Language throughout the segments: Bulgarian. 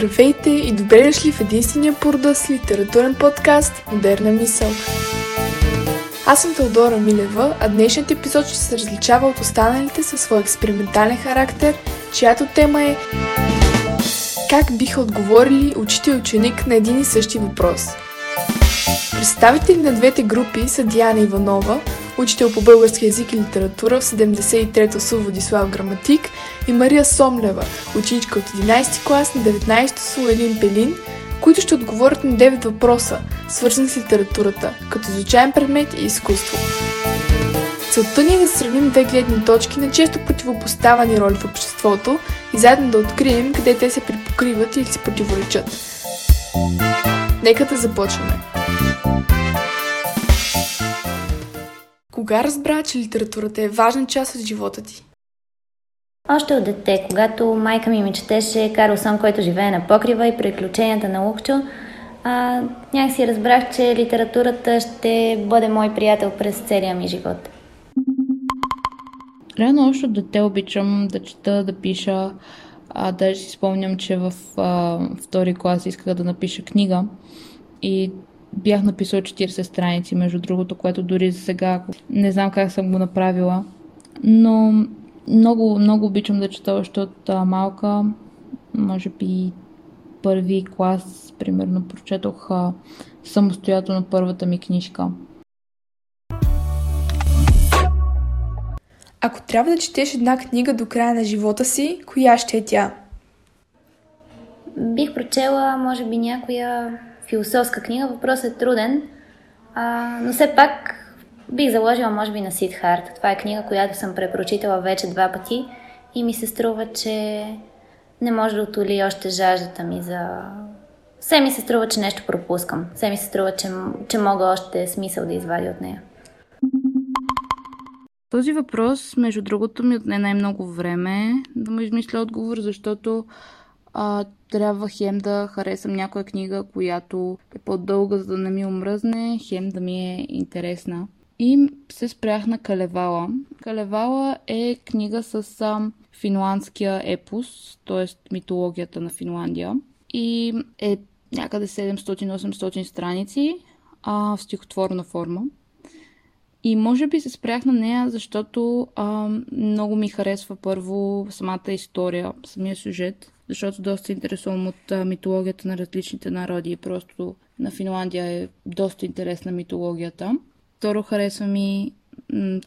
Здравейте и добре дошли в единствения по рода с литературен подкаст Модерна мисъл. Аз съм Теодора Милева, а днешният епизод ще се различава от останалите със своя експериментален характер, чиято тема е Как биха отговорили учител и ученик на един и същи въпрос? Представители на двете групи са Диана Иванова, учител по български язик и литература в 73-то СУ Граматик и Мария Сомлева, ученичка от 11 клас на 19-то СУ Елин Пелин, които ще отговорят на 9 въпроса, свързани с литературата, като изучаем предмет и изкуство. Целта ни е да сравним две гледни точки на често противопоставани роли в обществото и заедно да открием къде те се припокриват или си противоречат. Нека да започваме. Кога разбра, че литературата е важна част от живота ти? Още от дете, когато майка ми ми четеше Карлсон, който живее на покрива и приключенията на Лукчо, а, някак си разбрах, че литературата ще бъде мой приятел през целия ми живот. Реално още от дете обичам да чета, да пиша. А, даже си спомням, че в а, втори клас исках да напиша книга и бях написала 40 страници, между другото, което дори за сега не знам как съм го направила. Но много, много обичам да чета още от а, малка. Може би първи клас, примерно, прочетох а, самостоятелно първата ми книжка. Ако трябва да четеш една книга до края на живота си, коя ще е тя? Бих прочела, може би, някоя философска книга. Въпросът е труден, а, но все пак бих заложила, може би, на Сидхарт. Това е книга, която съм препрочитала вече два пъти и ми се струва, че не може да отоли още жаждата ми за... Все ми се струва, че нещо пропускам. Все ми се струва, че, че мога още смисъл да извадя от нея. Този въпрос, между другото, ми отне най-много време да му измисля отговор, защото а, трябва хем да харесам някоя книга, която е по-дълга, за да не ми омръзне, хем да ми е интересна. И се спрях на Калевала. Калевала е книга с а, финландския епос, т.е. митологията на Финландия. И е някъде 700-800 страници а, в стихотворна форма. И може би се спрях на нея, защото а, много ми харесва първо самата история, самия сюжет, защото доста интересувам от митологията на различните народи и просто на Финландия е доста интересна митологията. Второ харесва ми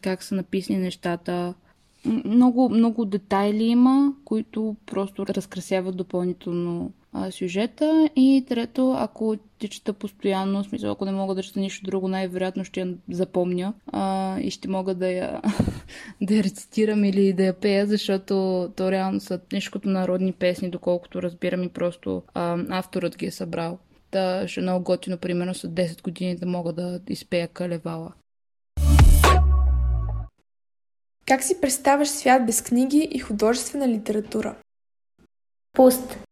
как са написани нещата. Много, много детайли има, които просто разкрасяват допълнително а, сюжета. И трето, ако ти чета постоянно, в смисъл, ако не мога да чета нищо друго, най-вероятно ще я запомня а, и ще мога да я, да я рецитирам или да я пея, защото то реално са нещо като народни песни, доколкото разбирам и просто а, авторът ги е събрал. Та ще е много готино, примерно след 10 години да мога да изпея Калевала. Как си представяш свят без книги и художествена литература? Пуст.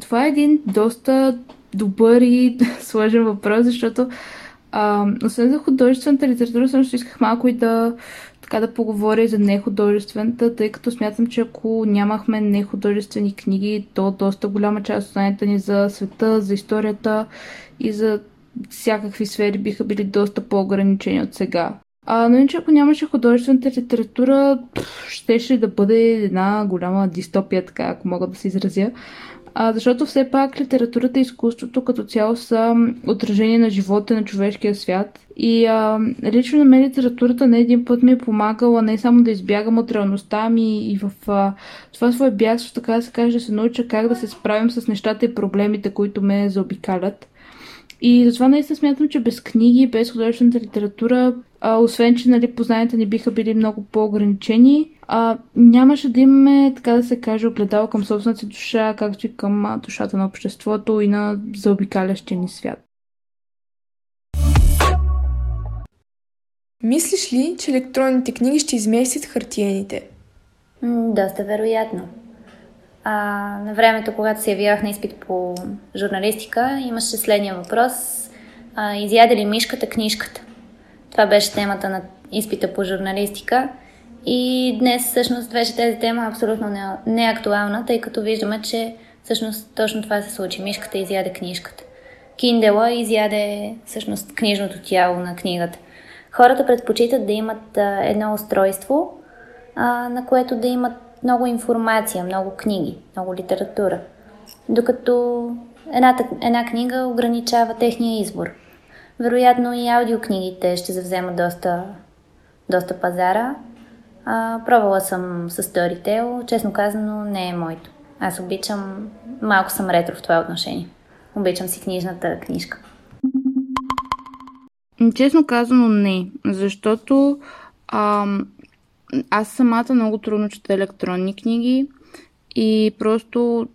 Това е един доста добър и сложен въпрос, защото а, освен за художествената литература, също исках малко и да така да поговоря за нехудожествената, тъй като смятам, че ако нямахме нехудожествени книги, то доста голяма част от знанията ни за света, за историята и за всякакви сфери биха били доста по-ограничени от сега. А, но иначе ако нямаше художествената литература, щеше да бъде една голяма дистопия, така ако мога да се изразя. А, защото все пак литературата и изкуството като цяло са отражение на живота на човешкия свят. И а, лично на мен литературата не един път ми е помагала не само да избягам от реалността, ами и в а, това свое бягство, така да се каже, да се науча как да се справим с нещата и проблемите, които ме заобикалят. И затова наистина смятам, че без книги, без художествената литература, а, освен че нали, познанията ни биха били много по-ограничени, а, нямаше да имаме, така да се каже, огледало към собствената си душа, както и към а, душата на обществото и на заобикалящия ни свят. Мислиш ли, че електронните книги ще изместят хартиените? М, доста вероятно. А, на времето, когато се явявах на изпит по журналистика, имаше следния въпрос. А, изяде ли мишката книжката? Това беше темата на изпита по журналистика. И днес всъщност вече тази тема е абсолютно не, не е актуална, тъй като виждаме, че всъщност точно това се случи. Мишката изяде книжката. Киндела изяде всъщност книжното тяло на книгата. Хората предпочитат да имат а, едно устройство, а, на което да имат много информация, много книги, много литература. Докато една, една книга ограничава техния избор. Вероятно и аудиокнигите ще завземат доста, доста пазара. А, пробвала съм с Storytel, честно казано не е моето. Аз обичам, малко съм ретро в това отношение. Обичам си книжната книжка. Честно казано не, защото ам, аз самата много трудно чета електронни книги и просто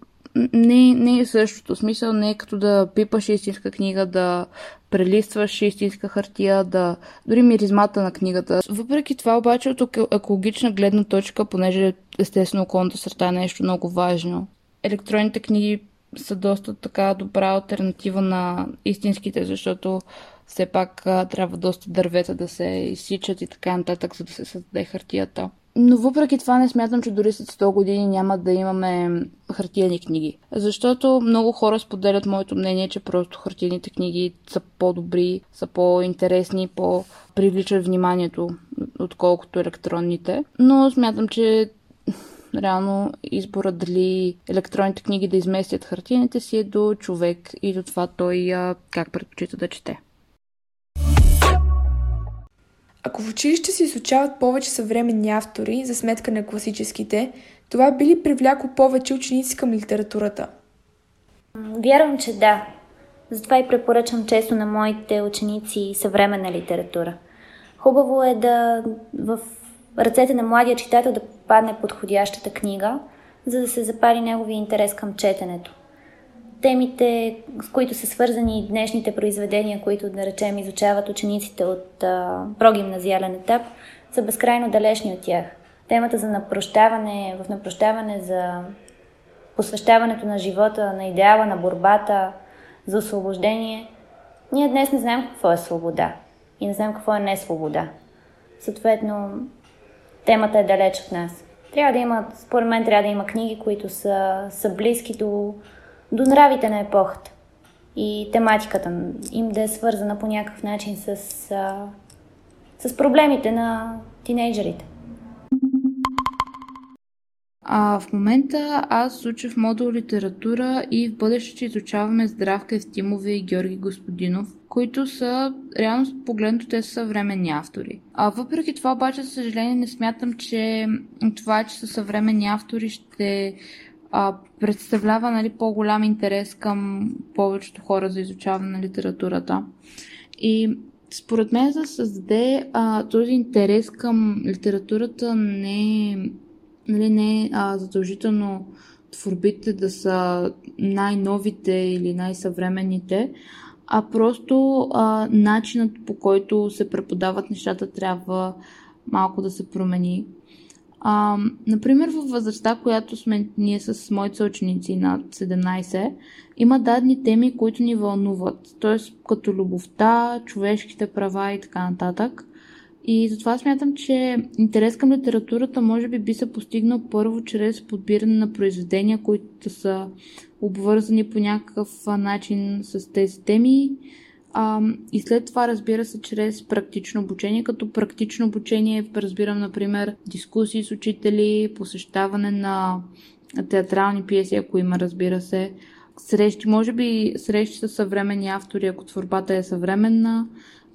не, не е същото. Смисъл не е като да пипаш истинска книга, да прелистваш истинска хартия, да... дори миризмата на книгата. Въпреки това обаче от екологична гледна точка, понеже естествено околната среда е нещо много важно, електронните книги са доста така добра альтернатива на истинските, защото все пак трябва доста дървета да се изсичат и така нататък, за да се създаде хартията. Но въпреки това не смятам, че дори след 100 години няма да имаме хартияни книги. Защото много хора споделят моето мнение, че просто хартияните книги са по-добри, са по-интересни, по-привличат вниманието, отколкото електронните. Но смятам, че реално избора дали електронните книги да изместят хартияните си е до човек и до това той как предпочита да чете. Ако в училище се изучават повече съвременни автори за сметка на класическите, това би ли привлякло повече ученици към литературата? Вярвам, че да. Затова и препоръчвам често на моите ученици съвременна литература. Хубаво е да в ръцете на младия читател да падне подходящата книга, за да се запали неговия интерес към четенето темите, с които са свързани днешните произведения, които, да речем, изучават учениците от а, прогимназиален етап, са безкрайно далечни от тях. Темата за напрощаване, в напрощаване за посвещаването на живота, на идеала, на борбата, за освобождение. Ние днес не знаем какво е свобода и не знаем какво е несвобода. Съответно, темата е далеч от нас. Трябва да има, според мен, трябва да има книги, които са, са близки до до нравите на епохата и тематиката им да е свързана по някакъв начин с, с проблемите на тинейджерите. А в момента аз уча в модул литература и в бъдеще ще изучаваме Здравка Евтимова и Георги Господинов, които са, реално погледнато, те са съвременни автори. А въпреки това обаче, за съжаление, не смятам, че това, че са съвременни автори, ще а, представлява нали, по-голям интерес към повечето хора за изучаване на литературата. И според мен да създаде а, този интерес към литературата не, нали, не е задължително творбите да са най-новите или най-съвременните, а просто а, начинът по който се преподават нещата трябва малко да се промени. А, например, във възрастта, която сме ние с моите ученици над 17, има дадени теми, които ни вълнуват. Т.е. като любовта, човешките права и така нататък. И затова смятам, че интерес към литературата може би би се постигнал първо чрез подбиране на произведения, които са обвързани по някакъв начин с тези теми а, и след това, разбира се, чрез практично обучение, като практично обучение разбирам, например, дискусии с учители, посещаване на театрални пиеси, ако има, разбира се, срещи, може би срещи с съвременни автори, ако творбата е съвременна,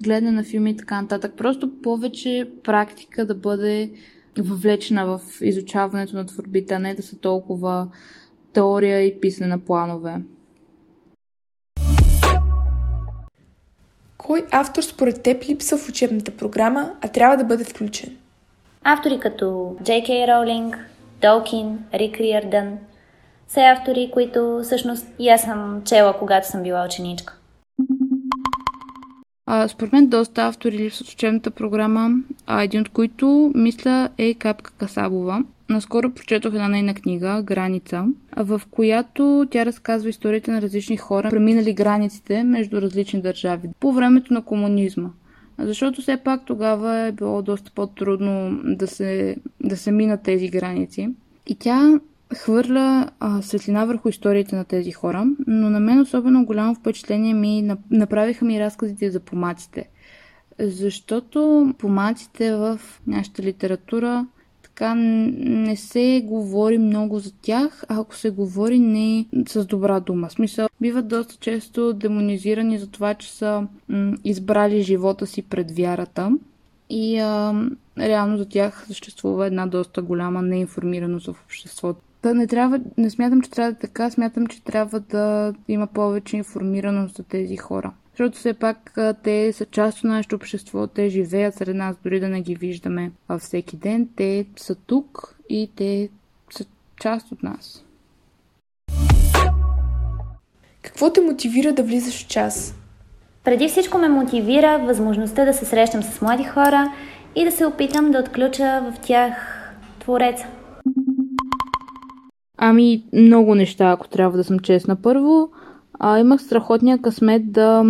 гледане на филми и така нататък. Просто повече практика да бъде въвлечена в изучаването на творбите, а не да са толкова теория и писане на планове. Кой автор според теб липсва в учебната програма, а трябва да бъде включен? Автори като Джей Кей Роулинг, Толкин, Рик Риърдън са автори, които всъщност и аз съм чела, когато съм била ученичка. А, според мен доста автори липсват в учебната програма, а един от които, мисля, е Капка Касабова. Наскоро прочетох една нейна книга Граница, в която тя разказва историята на различни хора, преминали границите между различни държави по времето на комунизма. Защото все пак тогава е било доста по-трудно да се, да се минат тези граници. И тя хвърля а, светлина върху историите на тези хора, но на мен особено голямо впечатление ми направиха ми разказите за помаците. Защото помаците в нашата литература така не се говори много за тях, а ако се говори не с добра дума. Смисъл, биват доста често демонизирани за това, че са м- избрали живота си пред вярата. И а, реално за тях съществува една доста голяма неинформираност в обществото. Да, не, трябва, не смятам, че трябва да е така, смятам, че трябва да има повече информираност за тези хора. Защото все пак те са част от нашето общество, те живеят сред нас, дори да не ги виждаме всеки ден. Те са тук и те са част от нас. Какво те мотивира да влизаш в час? Преди всичко ме мотивира възможността да се срещам с млади хора и да се опитам да отключа в тях Твореца. Ами, много неща, ако трябва да съм честна. Първо, а, имах страхотния късмет да,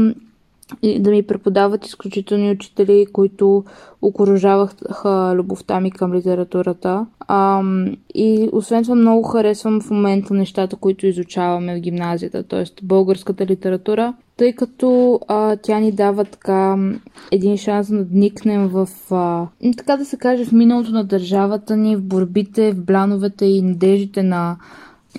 да ми преподават изключителни учители, които окоръжаваха любовта ми към литературата. А, и освен това много харесвам в момента нещата, които изучаваме в гимназията, т.е. българската литература, тъй като а, тя ни дава така един шанс да надникнем в, а, така да се каже, в миналото на държавата ни, в борбите, в блановете и надеждите на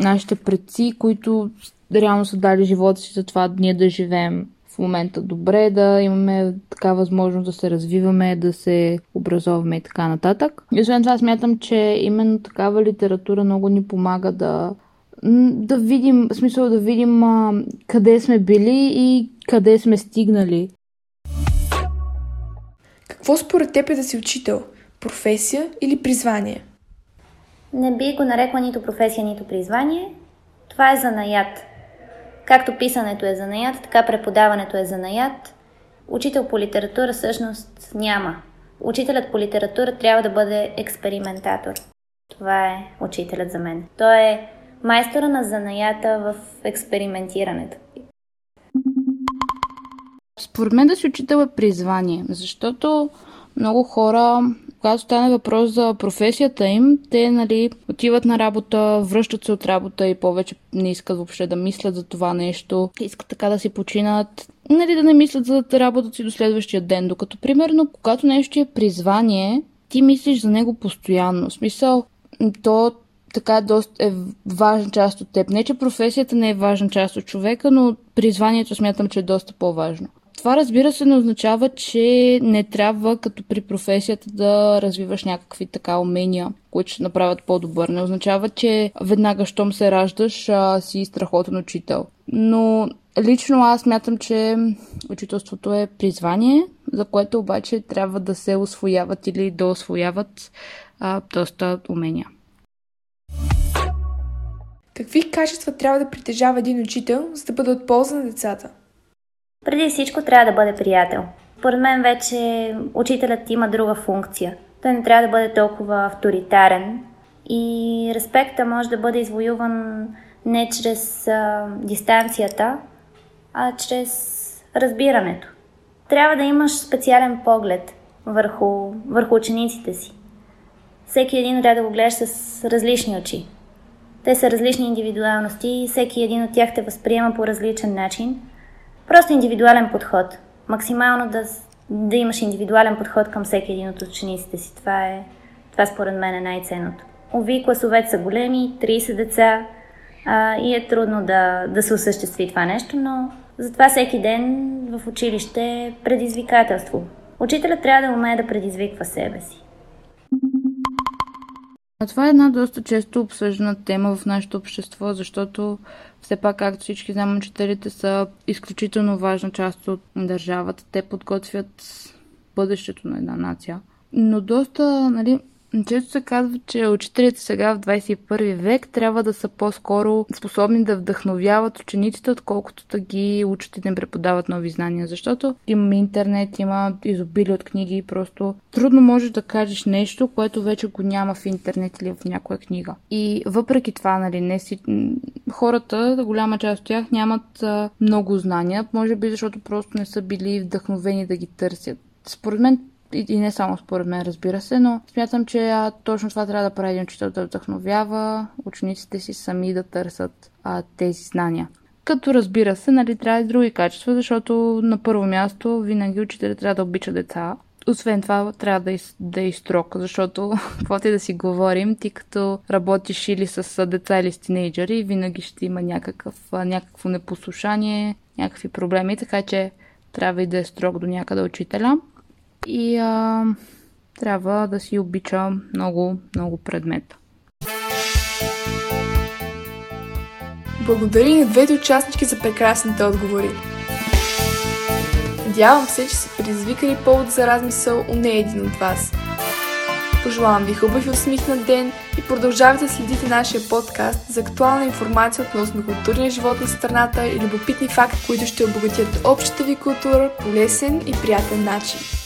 нашите предци, които реално са дали живота си за това ние да живеем в момента добре, да имаме така възможност да се развиваме, да се образоваме и така нататък. И освен това смятам, че именно такава литература много ни помага да да видим, в смисъл да видим а, къде сме били и къде сме стигнали. Какво според теб е да си учител? Професия или призвание? Не би го нарекла нито професия, нито призвание. Това е занаят. Както писането е занаят, така преподаването е занаят. Учител по литература всъщност няма. Учителят по литература трябва да бъде експериментатор. Това е учителят за мен. Той е майстора на занаята в експериментирането. Според мен да си учител е призвание, защото много хора когато стане въпрос за професията им, те нали, отиват на работа, връщат се от работа и повече не искат въобще да мислят за това нещо. Искат така да си починат, нали, да не мислят за работата си до следващия ден. Докато, примерно, когато нещо е призвание, ти мислиш за него постоянно. В смисъл, то така доста е важна част от теб. Не, че професията не е важна част от човека, но призванието смятам, че е доста по-важно. Това разбира се не означава, че не трябва като при професията да развиваш някакви така умения, които ще направят по-добър. Не означава, че веднага, щом се раждаш, а, си страхотен учител. Но лично аз мятам, че учителството е призвание, за което обаче трябва да се освояват или да освояват а, доста умения. Какви качества трябва да притежава един учител, за да бъде от полза на децата? Преди всичко трябва да бъде приятел. Поред мен вече учителят има друга функция. Той не трябва да бъде толкова авторитарен и респекта може да бъде извоюван не чрез а, дистанцията, а чрез разбирането. Трябва да имаш специален поглед върху, върху учениците си. Всеки един трябва да го гледаш с различни очи. Те са различни индивидуалности и всеки един от тях те възприема по различен начин – Просто индивидуален подход. Максимално да, да имаш индивидуален подход към всеки един от учениците си. Това е, това според мен е най-ценното. Ови, класовете са големи, 30 деца а, и е трудно да, да се осъществи това нещо, но затова всеки ден в училище е предизвикателство. Учителят трябва да умее да предизвиква себе си. А това е една доста често обсъждана тема в нашето общество, защото все пак, както всички знам, учителите са изключително важна част от държавата. Те подготвят бъдещето на една нация. Но доста, нали, често се казва, че учителите сега в 21 век трябва да са по-скоро способни да вдъхновяват учениците, отколкото да ги учат и да им преподават нови знания. Защото има интернет, има изобилие от книги и просто трудно можеш да кажеш нещо, което вече го няма в интернет или в някоя книга. И въпреки това, нали, не си... хората, голяма част от тях нямат много знания, може би защото просто не са били вдъхновени да ги търсят според мен и не само според мен, разбира се, но смятам, че а, точно това трябва да прави един учител да вдъхновява учениците си сами да търсят а, тези знания. Като разбира се, нали, трябва и други качества, защото на първо място винаги учителят трябва да обича деца. Освен това, трябва да, из, да е строг, защото каквото и да си говорим, ти като работиш или с деца или с тинейджери, винаги ще има някакъв, някакво непослушание, някакви проблеми, така че трябва и да е строг до някъде учителя. И а, трябва да си обича много, много предмета. Благодаря на двете участнички за прекрасните отговори. Надявам се, че са предизвикали повод за размисъл у не един от вас. Пожелавам ви хубав и усмихнат ден и продължавайте да следите нашия подкаст за актуална информация относно културния живот на страната и любопитни факти, които ще обогатят общата ви култура по лесен и приятен начин.